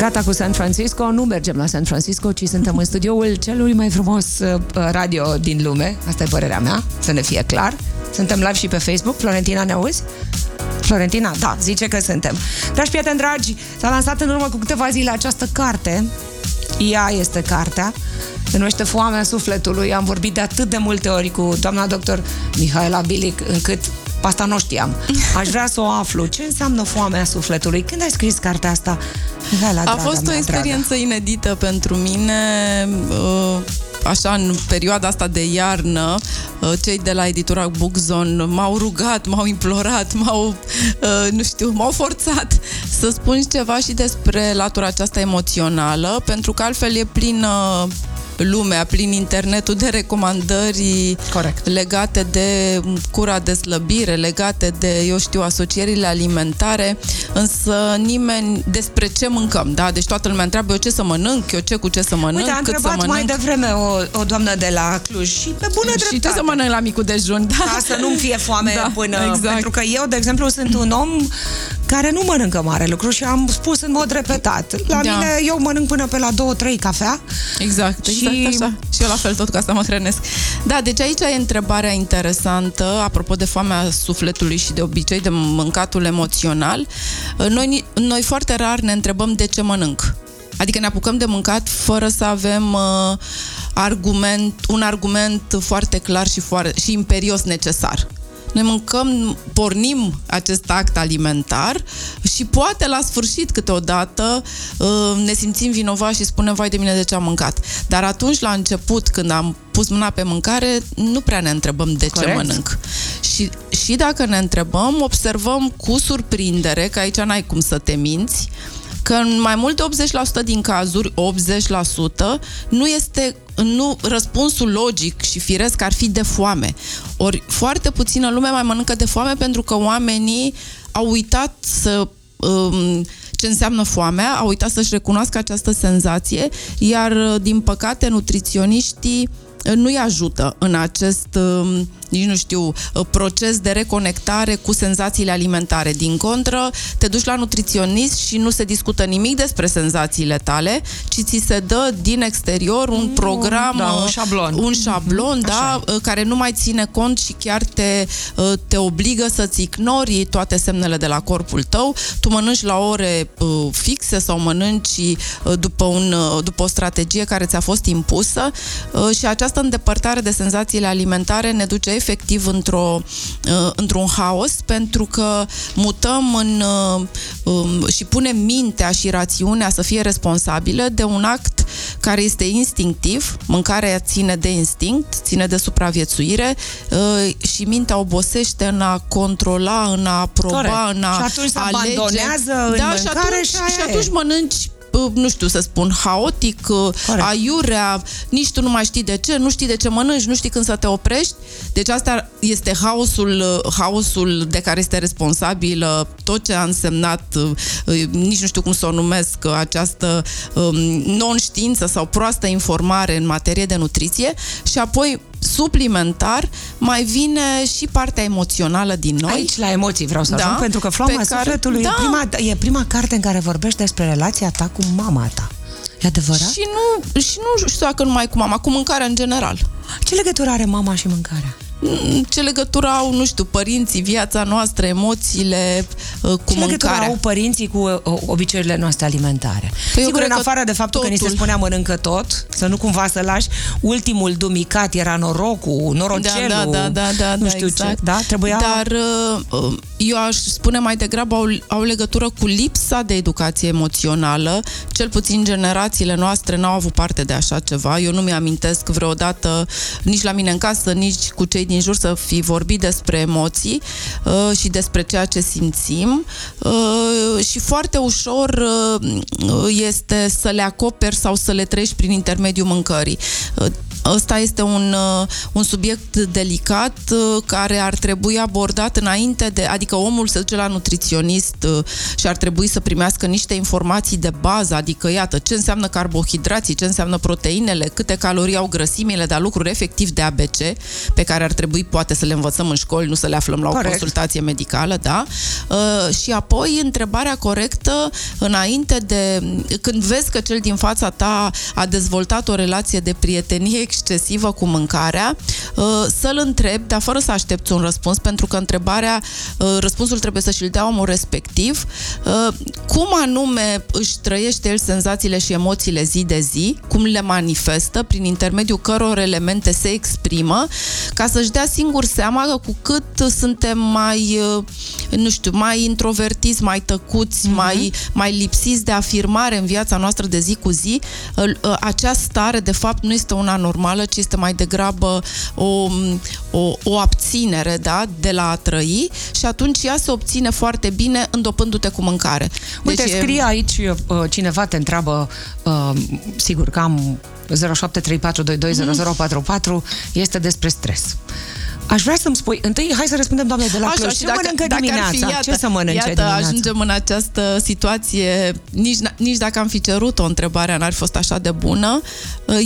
Gata cu San Francisco, nu mergem la San Francisco, ci suntem în studioul celui mai frumos uh, radio din lume. Asta e părerea mea, să ne fie clar. Suntem live și pe Facebook. Florentina, ne auzi? Florentina, da, zice că suntem. Dragi prieteni dragi, s-a lansat în urmă cu câteva zile această carte. Ea este cartea. Se numește Foamea Sufletului. Am vorbit de atât de multe ori cu doamna doctor Mihaela Bilic, încât Asta nu știam. Aș vrea să o aflu. Ce înseamnă foamea sufletului? Când ai scris cartea asta? Mihaela, A fost o experiență dragă. inedită pentru mine. Uh, așa, în perioada asta de iarnă, uh, cei de la editura Bookzone m-au rugat, m-au implorat, m-au, uh, nu știu, m-au forțat să spun ceva și despre latura aceasta emoțională, pentru că altfel e plină lumea, plin internetul de recomandări Corect. legate de cura de slăbire, legate de, eu știu, asocierile alimentare, însă nimeni despre ce mâncăm, da? Deci toată lumea întreabă eu ce să mănânc, eu ce cu ce să mănânc, Uite, cât să mănânc. mai devreme o, o doamnă de la Cluj și pe bună dreptate. Și ce să mănânc la micul dejun, da? Ca să nu-mi fie foame da, până... Exact. Pentru că eu, de exemplu, sunt un om care nu mănâncă mare lucru și am spus în mod repetat. La da. mine, eu mănânc până pe la 2-3 cafea. Exact, și... exact așa. Și eu la fel, tot ca să mă hrănesc. Da, deci aici e întrebarea interesantă, apropo de foamea sufletului și de obicei de mâncatul emoțional. Noi, noi foarte rar ne întrebăm de ce mănânc. Adică ne apucăm de mâncat fără să avem uh, argument, un argument foarte clar și, foarte, și imperios necesar. Noi mâncăm, pornim acest act alimentar și poate la sfârșit câteodată uh, ne simțim vinovați și spunem vai de mine de ce am mâncat. Dar atunci la început când am pus mâna pe mâncare, nu prea ne întrebăm de Corect. ce mănânc. Și, și dacă ne întrebăm, observăm cu surprindere, că aici n-ai cum să te minți, că în mai mult de 80% din cazuri, 80%, nu este nu, răspunsul logic și firesc ar fi de foame. Ori foarte puțină lume mai mănâncă de foame pentru că oamenii au uitat să um, ce înseamnă foamea, au uitat să-și recunoască această senzație, iar din păcate nutriționiștii nu-i ajută în acest, um, nici nu știu, uh, proces de reconectare cu senzațiile alimentare. Din contră, te duci la nutriționist și nu se discută nimic despre senzațiile tale, ci ți se dă din exterior un mm, program, da, un uh, șablon, un șablon mm-hmm, da, uh, care nu mai ține cont și chiar te, te obligă să-ți ignori toate semnele de la corpul tău. Tu mănânci la ore fixe sau mănânci după, un, după o strategie care ți-a fost impusă și această această îndepărtare de senzațiile alimentare ne duce efectiv într-o, uh, într-un haos pentru că mutăm în, uh, um, și punem mintea și rațiunea să fie responsabilă de un act care este instinctiv, mâncarea ține de instinct, ține de supraviețuire uh, și mintea obosește în a controla, în a aproba, Corect. în a și atunci alege. abandonează în da, și atunci, și, și atunci mănânci nu știu să spun, haotic, uh, Corect. aiurea, nici tu nu mai știi de ce, nu știi de ce mănânci, nu știi când să te oprești. Deci asta este haosul, uh, haosul de care este responsabil tot ce a însemnat, uh, nici nu știu cum să o numesc, această um, non-știință sau proastă informare în materie de nutriție și apoi suplimentar mai vine și partea emoțională din noi. Aici la emoții vreau să da, ajung, pentru că Flama Sufletului da. e, prima, e prima carte în care vorbești despre relația ta cu mama ta. E adevărat? Și nu, și nu știu dacă numai cu mama, cu mâncarea în general. Ce legătură are mama și mâncarea? Ce legătură au, nu știu, părinții, viața noastră, emoțiile uh, cu ce mâncarea? au părinții cu uh, obiceiurile noastre alimentare? Păi Sigur, în afară de faptul totul. că ni se spunea mănâncă tot, să nu cumva să lași, ultimul dumicat era norocul, norocelul, da, da, da, da, nu da, știu exact. ce. Da? Trebuia... Dar uh, eu aș spune mai degrabă au, au legătură cu lipsa de educație emoțională. Cel puțin generațiile noastre n-au avut parte de așa ceva. Eu nu mi-amintesc vreodată nici la mine în casă, nici cu cei din jur să fi vorbit despre emoții uh, și despre ceea ce simțim uh, și foarte ușor uh, este să le acoperi sau să le treci prin intermediul mâncării. Uh, ăsta este un, uh, un subiect delicat uh, care ar trebui abordat înainte de, adică omul se duce la nutriționist uh, și ar trebui să primească niște informații de bază, adică iată ce înseamnă carbohidrații, ce înseamnă proteinele, câte calorii au grăsimile, dar lucruri efectiv de ABC pe care ar trebui poate să le învățăm în școli, nu să le aflăm la o Corect. consultație medicală, da? Și apoi întrebarea corectă înainte de când vezi că cel din fața ta a dezvoltat o relație de prietenie excesivă cu mâncarea, uh, să-l întrebi, dar fără să aștepți un răspuns, pentru că întrebarea, uh, răspunsul trebuie să și-l dea omul respectiv, uh, cum anume își trăiește el senzațiile și emoțiile zi de zi, cum le manifestă, prin intermediul căror elemente se exprimă, ca să-și dea singur seama că cu cât suntem mai, nu știu, mai introvertiți, mai tăcuți, uh-huh. mai, mai lipsiți de afirmare în viața noastră de zi cu zi, acea stare, de fapt, nu este una normală normală, ci este mai degrabă o, o, o abținere da, de la a trăi și atunci ea se obține foarte bine îndopându-te cu mâncare. Uite, deci, scrie aici, uh, cineva te întreabă, uh, sigur că am 0734220044, este despre stres. Aș vrea să-mi spui, întâi, hai să răspundem, doamne, de la Așa, Cluj. Ce dacă, mănâncă dacă dimineața? Fi, iată, Ce să mănânce iată, dimineața? ajungem în această situație, nici, nici dacă am fi cerut o întrebare, n-ar fi fost așa de bună.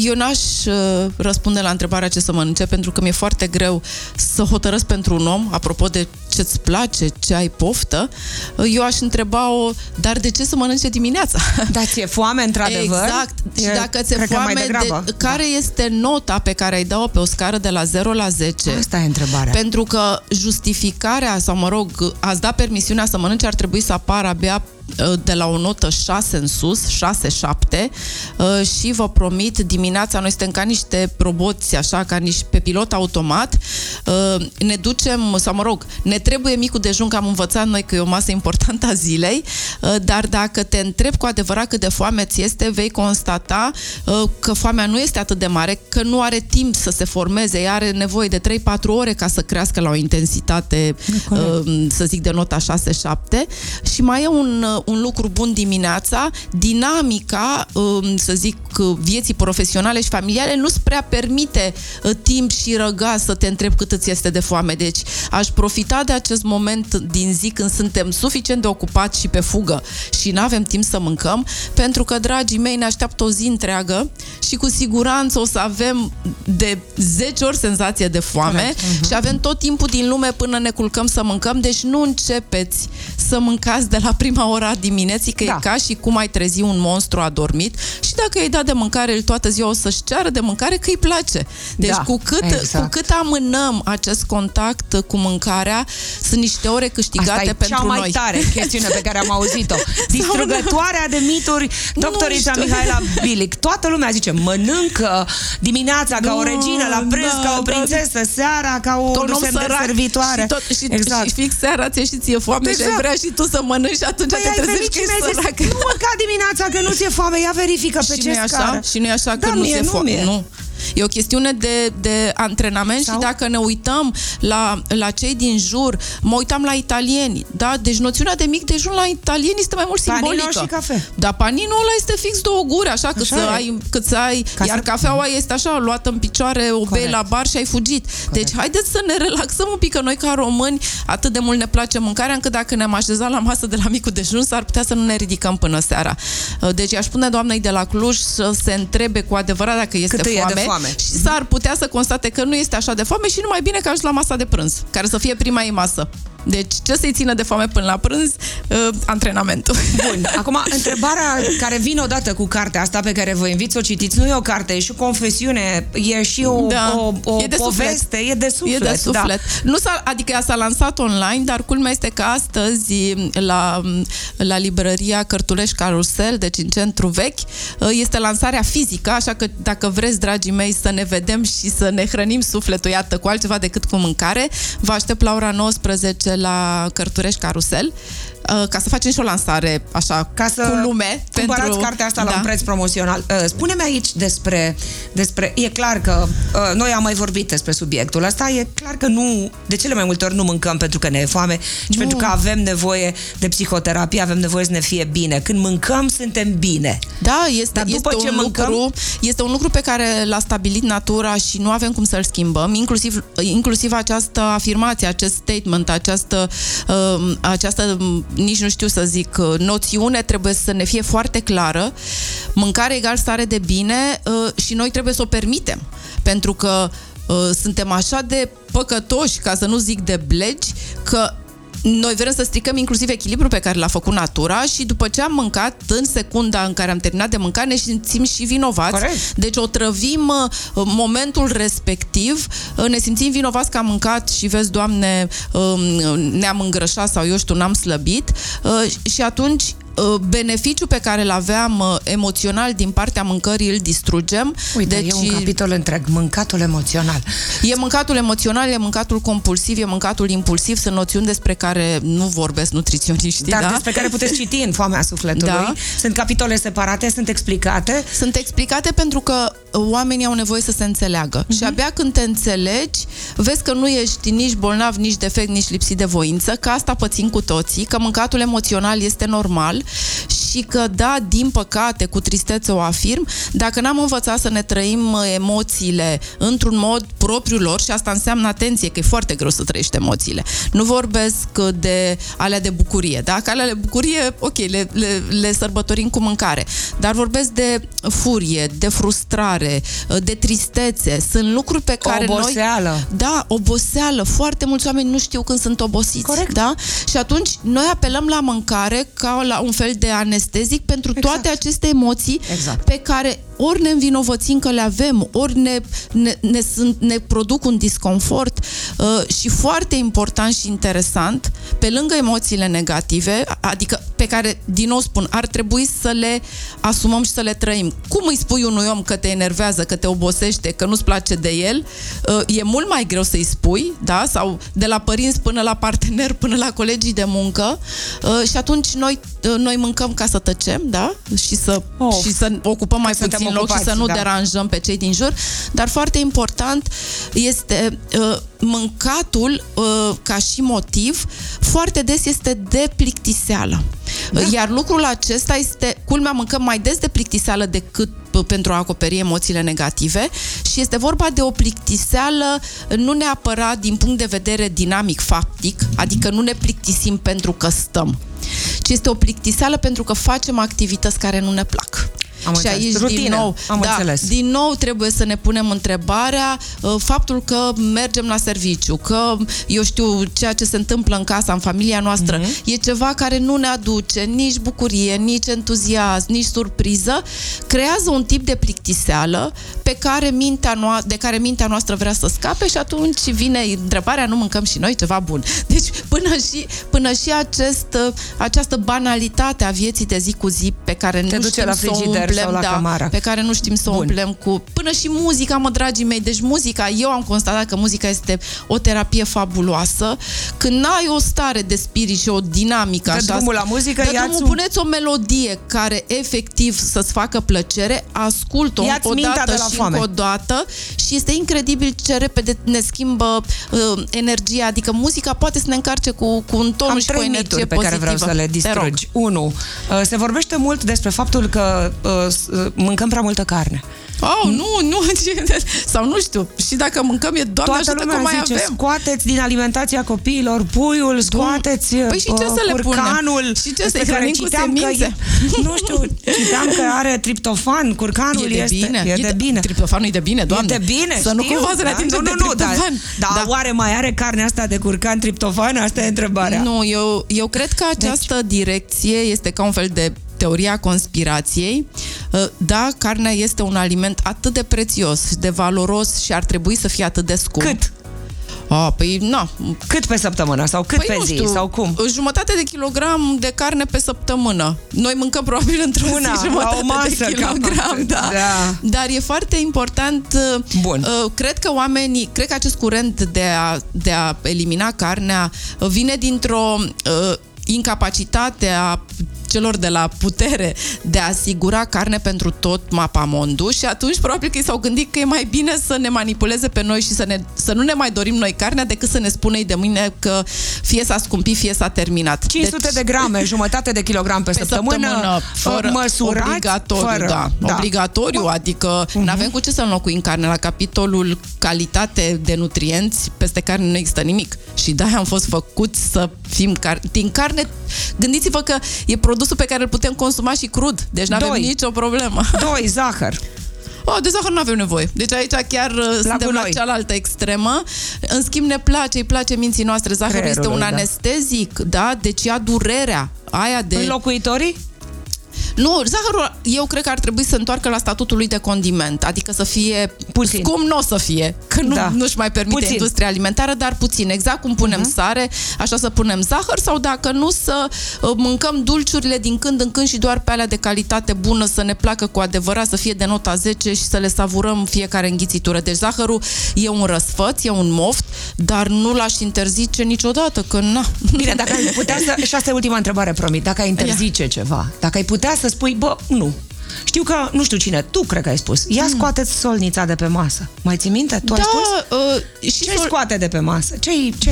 Eu n-aș uh, răspunde la întrebarea ce să mănânce, pentru că mi-e foarte greu să hotărăsc pentru un om, apropo de ce-ți place, ce ai poftă. Eu aș întreba-o, dar de ce să mănânce dimineața? Da, ți-e foame, într-adevăr? Exact. Și dacă ți-e foame, de, care da. este nota pe care ai dă-o pe o scară de la 0 la 10? Asta e întrebarea. Pentru că justificarea, sau mă rog, ați dat permisiunea să mănânci, ar trebui să apară abia Uh, de la o notă 6 în sus, 6-7 uh, și vă promit, dimineața noi suntem ca niște roboți, așa, ca niște pe pilot automat, uh, ne ducem, sau mă rog, ne trebuie micul dejun, că am învățat noi că e o masă importantă a zilei, dar dacă te întreb cu adevărat cât de foame ți este, vei constata că foamea nu este atât de mare, că nu are timp să se formeze, ea are nevoie de 3-4 ore ca să crească la o intensitate, să zic, de nota 6-7 și mai e un un lucru bun dimineața, dinamica, um, să zic, vieții profesionale și familiale nu-ți prea permite uh, timp și răgaz să te întrebi cât îți este de foame. Deci aș profita de acest moment din zi când suntem suficient de ocupați și pe fugă și nu avem timp să mâncăm, pentru că, dragii mei, ne așteaptă o zi întreagă și cu siguranță o să avem de 10 ori senzație de foame uh-huh. și avem tot timpul din lume până ne culcăm să mâncăm, deci nu începeți să mâncați de la prima oră a dimineții, că da. e ca și cum ai trezi un monstru adormit și dacă i-ai dat de mâncare, el toată ziua o să-și ceară de mâncare că îi place. Deci da, cu, cât, exact. cu cât amânăm acest contact cu mâncarea, sunt niște ore câștigate Asta e pentru cea mai noi. tare chestiune pe care am auzit-o. Distrugătoarea de mituri, doctorița Mihaela Bilic. Toată lumea zice, mănâncă dimineața ca o regină, la prânz da, ca o da. prințesă, da. seara ca o tot servitoare. Și, tot, și, exact. și fix seara ți și ție foame exact. și vrea și tu să mănânci și atunci păi te trezești că zis, Nu mânca dimineața că nu ți-e foame, ia verifică pe și ce nu scară. Așa? Și nu e așa da, că nu ți-e foame. Nu. E o chestiune de, de antrenament Sau? și dacă ne uităm la, la cei din jur, mă uitam la italieni, da? Deci noțiunea de mic dejun la italieni este mai mult simbolică. Panino și cafe. Da, panino ăla este fix două guri, așa, cât să ai, cât să ai, Ca iar să... cafeaua este așa, luată în picioare, o bei la bar și ai fugit. Corect. Deci haideți să ne relaxăm un pic, că noi ca români atât de mult ne place mâncarea, încât dacă ne-am așezat la masă de la micul dejun, s-ar putea să nu ne ridicăm până seara. Deci aș spune doamnei de la Cluj să se întrebe cu adevărat dacă este Cât foame, e de foame și s-ar putea să constate că nu este așa de foame și numai bine că ajungi la masa de prânz, care să fie prima ei masă. Deci, ce să-i țină de foame până la prânz? Uh, antrenamentul. Bun. Acum, întrebarea care vine odată cu cartea asta pe care vă invit să o citiți, nu e o carte, e și o confesiune, e și o, da. o, o e de poveste, suflet. e de suflet. E de suflet. Da. Nu s-a, adică ea s-a lansat online, dar culmea este că astăzi la, la librăria Cărtulești Carusel, deci în centru vechi, uh, este lansarea fizică, așa că dacă vreți, dragii mei, să ne vedem și să ne hrănim sufletul, iată, cu altceva decât cu mâncare, vă aștept la ora 19 la Cărturești Carusel uh, ca să facem și o lansare așa ca să cu lume. Cumpărați pentru... cartea asta da. la un preț promoțional. Uh, spune-mi aici despre, despre... E clar că uh, noi am mai vorbit despre subiectul ăsta, e clar că nu, de cele mai multe ori nu mâncăm pentru că ne e foame, ci nu. pentru că avem nevoie de psihoterapie, avem nevoie să ne fie bine. Când mâncăm, suntem bine. Da, este, Dar după este, ce un mâncăm... lucru, este un lucru pe care l-a stabilit natura și nu avem cum să-l schimbăm, inclusiv, inclusiv această afirmație, acest statement, această, uh, această, nici nu știu să zic, uh, noțiune trebuie să ne fie foarte clară. Mâncare egal stare de bine uh, și noi trebuie să o permitem. Pentru că uh, suntem așa de păcătoși, ca să nu zic de blegi, că noi vrem să stricăm inclusiv echilibrul pe care l-a făcut natura și după ce am mâncat, în secunda în care am terminat de mâncat, ne simțim și vinovați. Corect. Deci o trăvim uh, momentul respectiv, uh, ne simțim vinovați că am mâncat și vezi, Doamne, um, ne-am îngrășat sau eu știu, n-am slăbit uh, și atunci Uh, beneficiul pe care îl aveam uh, emoțional din partea mâncării îl distrugem. Uite, deci, e un capitol întreg, mâncatul emoțional. E mâncatul emoțional, e mâncatul compulsiv, e mâncatul impulsiv, sunt noțiuni despre care nu vorbesc nutriționiștii, Dar da? despre care puteți citi în Foamea Sufletului. Da. Sunt capitole separate, sunt explicate? Sunt explicate pentru că oamenii au nevoie să se înțeleagă. Uh-huh. Și abia când te înțelegi, vezi că nu ești nici bolnav, nici defect, nici lipsit de voință, că asta pățim cu toții, că mâncatul emoțional este normal și că, da, din păcate, cu tristețe o afirm, dacă n-am învățat să ne trăim uh, emoțiile într-un mod propriu lor, și asta înseamnă atenție, că e foarte greu să trăiești emoțiile. Nu vorbesc uh, de alea de bucurie, da? Că alea de bucurie, ok, le, le, le sărbătorim cu mâncare, dar vorbesc de furie, de frustrare, uh, de tristețe. Sunt lucruri pe care oboseală. noi... Da, oboseală. Foarte mulți oameni nu știu când sunt obosiți. Corect. Da? Și atunci noi apelăm la mâncare ca la un fel de anestezic pentru exact. toate aceste emoții exact. pe care ori ne învinovățim că le avem, ori ne, ne, ne, sunt, ne produc un disconfort uh, și foarte important și interesant, pe lângă emoțiile negative, adică pe care, din nou spun, ar trebui să le asumăm și să le trăim. Cum îi spui unui om că te enervează, că te obosește, că nu-ți place de el, uh, e mult mai greu să-i spui, da? Sau de la părinți până la partener, până la colegii de muncă uh, și atunci noi, uh, noi mâncăm ca să tăcem, da? Și să, oh, și să ocupăm mai puțin în loc și să nu da. deranjăm pe cei din jur, dar foarte important este uh, mâncatul uh, ca și motiv foarte des este de plictiseală. Da. Iar lucrul acesta este, culmea, mâncăm mai des de plictiseală decât pentru a acoperi emoțiile negative și este vorba de o plictiseală nu neapărat din punct de vedere dinamic, faptic, adică nu ne plictisim pentru că stăm, ci este o plictiseală pentru că facem activități care nu ne plac. Am și aici, Rutină. din nou, Am da, înțeles. din nou trebuie să ne punem întrebarea uh, faptul că mergem la serviciu, că eu știu ceea ce se întâmplă în casa, în familia noastră, mm-hmm. e ceva care nu ne aduce nici bucurie, nici entuziasm, nici surpriză, creează un tip de plictiseală pe care mintea noastră, de care mintea noastră vrea să scape și atunci vine întrebarea, nu mâncăm și noi ceva bun. Deci până și, până și acest, această banalitate a vieții de zi cu zi pe care Te nu duce știm la frigider umplem, sau la da, cămară. pe care nu știm să o umplem cu... Până și muzica, mă, dragii mei, deci muzica, eu am constatat că muzica este o terapie fabuloasă. Când n-ai o stare de spirit și o dinamică Dă așa... drumul la muzică, dă drumul, un... puneți o melodie care efectiv să-ți facă plăcere, ascult-o o dată și foame. încă o dată și este incredibil ce repede ne schimbă uh, energia, adică muzica poate să ne încarce cu, cu un ton și cu o energie pe care vreau să le distrugi. Unu, uh, se vorbește mult despre faptul că uh, Uh, mâncăm prea multă carne. Oh, nu, nu, sau nu știu, și dacă mâncăm e doamne Toată ajută că mai zice, avem. scoateți din alimentația copiilor puiul, scoateți păi și ce uh, să le curcanul. Și ce să le cu semințe? Că, nu știu, citeam că are triptofan, curcanul e de este, bine. e de bine. Triptofanul e de bine, doamne. E de bine, Să știu, nu cumva să ne atingem da? nu, nu, nu, dar, da, da, oare mai are carnea asta de curcan triptofan? Asta e întrebarea. Nu, eu, eu cred că deci- această deci... direcție este ca un fel de teoria conspirației, ă, da, carnea este un aliment atât de prețios, de valoros și ar trebui să fie atât de scump. Cât? A, păi, na. Cât pe săptămână sau cât păi, pe zi știu, sau cum? Jumătate de kilogram de carne pe săptămână. Noi mâncăm probabil într-o Una, zi jumătate o masă, de kilogram, da. da. Dar e foarte important. Bun. Uh, cred că oamenii, cred că acest curent de a, de a elimina carnea vine dintr-o uh, incapacitatea celor de la putere de a asigura carne pentru tot mapamondul și atunci probabil că i s-au gândit că e mai bine să ne manipuleze pe noi și să, ne, să nu ne mai dorim noi carnea decât să ne spună de mâine că fie s-a scumpit, fie s-a terminat. 500 deci, de grame, jumătate de kilogram pe, pe săptămână, săptămână fără măsurați, obligatoriu, fără, da, da. Obligatoriu, adică uh-huh. nu avem cu ce să înlocuim carne. La capitolul calitate de nutrienți, peste care nu există nimic. Și de-aia am fost făcuți să fim car- din carne. Gândiți-vă că e produsul pe care îl putem consuma și crud, deci nu avem nicio problemă. Doi, zahăr. Oh, de zahăr nu avem nevoie. Deci aici chiar la uh, suntem la cealaltă extremă. În schimb ne place, îi place minții noastre. Zahărul Creierul este un da. anestezic, da? Deci ia durerea aia de... Înlocuitorii? Nu, zahărul eu cred că ar trebui să întoarcă la statutul lui de condiment, adică să fie puțin. cum nu o să fie, că nu, da. nu-și mai permite puțin. industria alimentară, dar puțin. Exact cum punem uh-huh. sare, așa să punem zahăr sau dacă nu să uh, mâncăm dulciurile din când în când și doar pe alea de calitate bună, să ne placă cu adevărat, să fie de nota 10 și să le savurăm fiecare înghițitură. Deci zahărul e un răsfăț, e un moft, dar nu l-aș interzice niciodată, că na. Bine, dacă ai putea să... Și asta e ultima întrebare, promit. Dacă ai interzice Ia. ceva, dacă ai putea să spui, bă, nu, știu că, nu știu cine, tu cred că ai spus. Ia mm. scoateți solnița de pe masă. Mai ții minte? Tu da, ai spus? Uh, și ce sol... scoate de pe masă? ce ce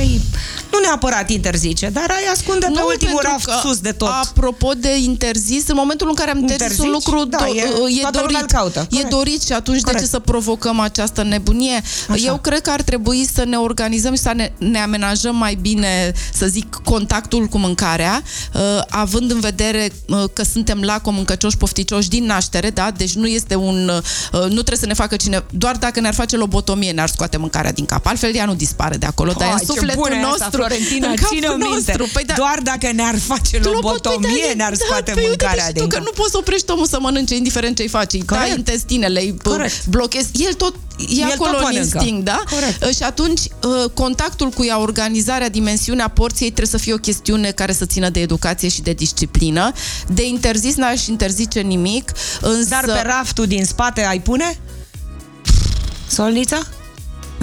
Nu neapărat interzice, dar ai ascunde nu, pe ultimul raft sus de tot. Apropo de interzis, în momentul în care am interzis Interzici? un lucru, da, do- e, uh, e dorit. Caută. E dorit și atunci Corect. de ce să provocăm această nebunie? Așa. Eu cred că ar trebui să ne organizăm și să ne, ne amenajăm mai bine, să zic, contactul cu mâncarea, uh, având în vedere uh, că suntem la mâncăcioși pofticioși din naștere, da? Deci nu este un... Uh, nu trebuie să ne facă cine... Doar dacă ne-ar face lobotomie, ne-ar scoate mâncarea din cap. Altfel ea nu dispare de acolo, dar în sufletul nostru... Asta, Florentina, în ține minte. Păi da, Doar dacă ne-ar face lobotomie, păi da, ne-ar da, scoate da, mâncarea din tu că nu poți să oprești omul să mănânce, indiferent ce-i faci. Îi dai intestinele, îi blochezi. El tot e El acolo în instinct, da? Corect. Uh, și atunci uh, contactul cu ea, organizarea, dimensiunea porției trebuie să fie o chestiune care să țină de educație și de disciplină. De interzis n-aș interzice nimic, însă... Dar pe raftul din spate ai pune? Solnița?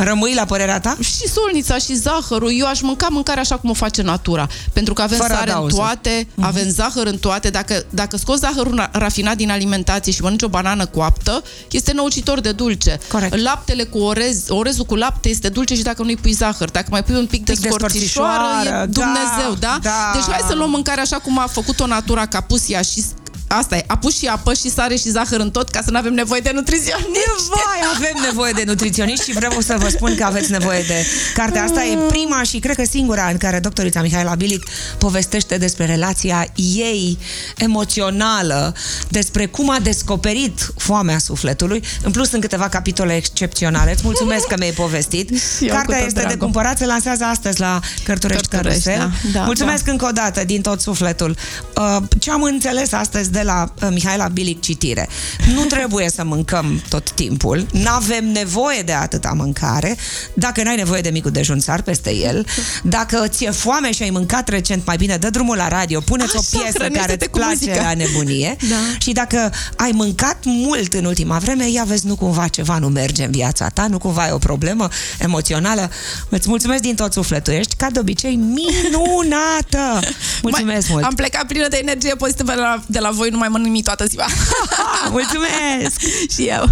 Rămâi la părerea ta? Și solnița și zahărul. Eu aș mânca mâncarea așa cum o face natura. Pentru că avem Fără sare adauză. în toate, uh-huh. avem zahăr în toate. Dacă, dacă scoți zahărul rafinat din alimentație și mănânci o banană coaptă, este năucitor de dulce. Corect. Laptele cu orez, orezul cu lapte este dulce și dacă nu-i pui zahăr. Dacă mai pui un pic, pic de scorțișoară, e Dumnezeu, da? da? da? Deci hai să luăm mâncarea așa cum a făcut-o natura capusia și Asta e, apus și apă și sare și zahăr în tot ca să nu avem nevoie de nutriționiști. Vai, avem nevoie de nutriționiști și vreau să vă spun că aveți nevoie de cartea asta. E prima și cred că singura în care doctorița Mihaela Bilic povestește despre relația ei emoțională, despre cum a descoperit foamea sufletului. În plus, sunt câteva capitole excepționale. Îți mulțumesc că mi-ai povestit. Eu Cartea este dragă. de cumpărat, se lansează astăzi la Cărturești, Cărturești Carusel. Da, da, mulțumesc da. încă o dată din tot sufletul. Uh, ce am înțeles astăzi de de la uh, Mihaela Bilic citire. Nu trebuie să mâncăm tot timpul, nu avem nevoie de atâta mâncare, dacă n-ai nevoie de micul dejun, sar peste el, dacă ți-e foame și ai mâncat recent mai bine, dă drumul la radio, puneți Așa, o piesă care îți place muzica. la nebunie da. și dacă ai mâncat mult în ultima vreme, ia vezi, nu cumva ceva nu merge în viața ta, nu cumva ai o problemă emoțională. Îți mulțumesc din tot sufletul, ești ca de obicei minunată! Mulțumesc mai, mult! Am plecat plină de energie pozitivă de la, de la voi nu mai mănânc nimic toată ziua. Mulțumesc! și eu!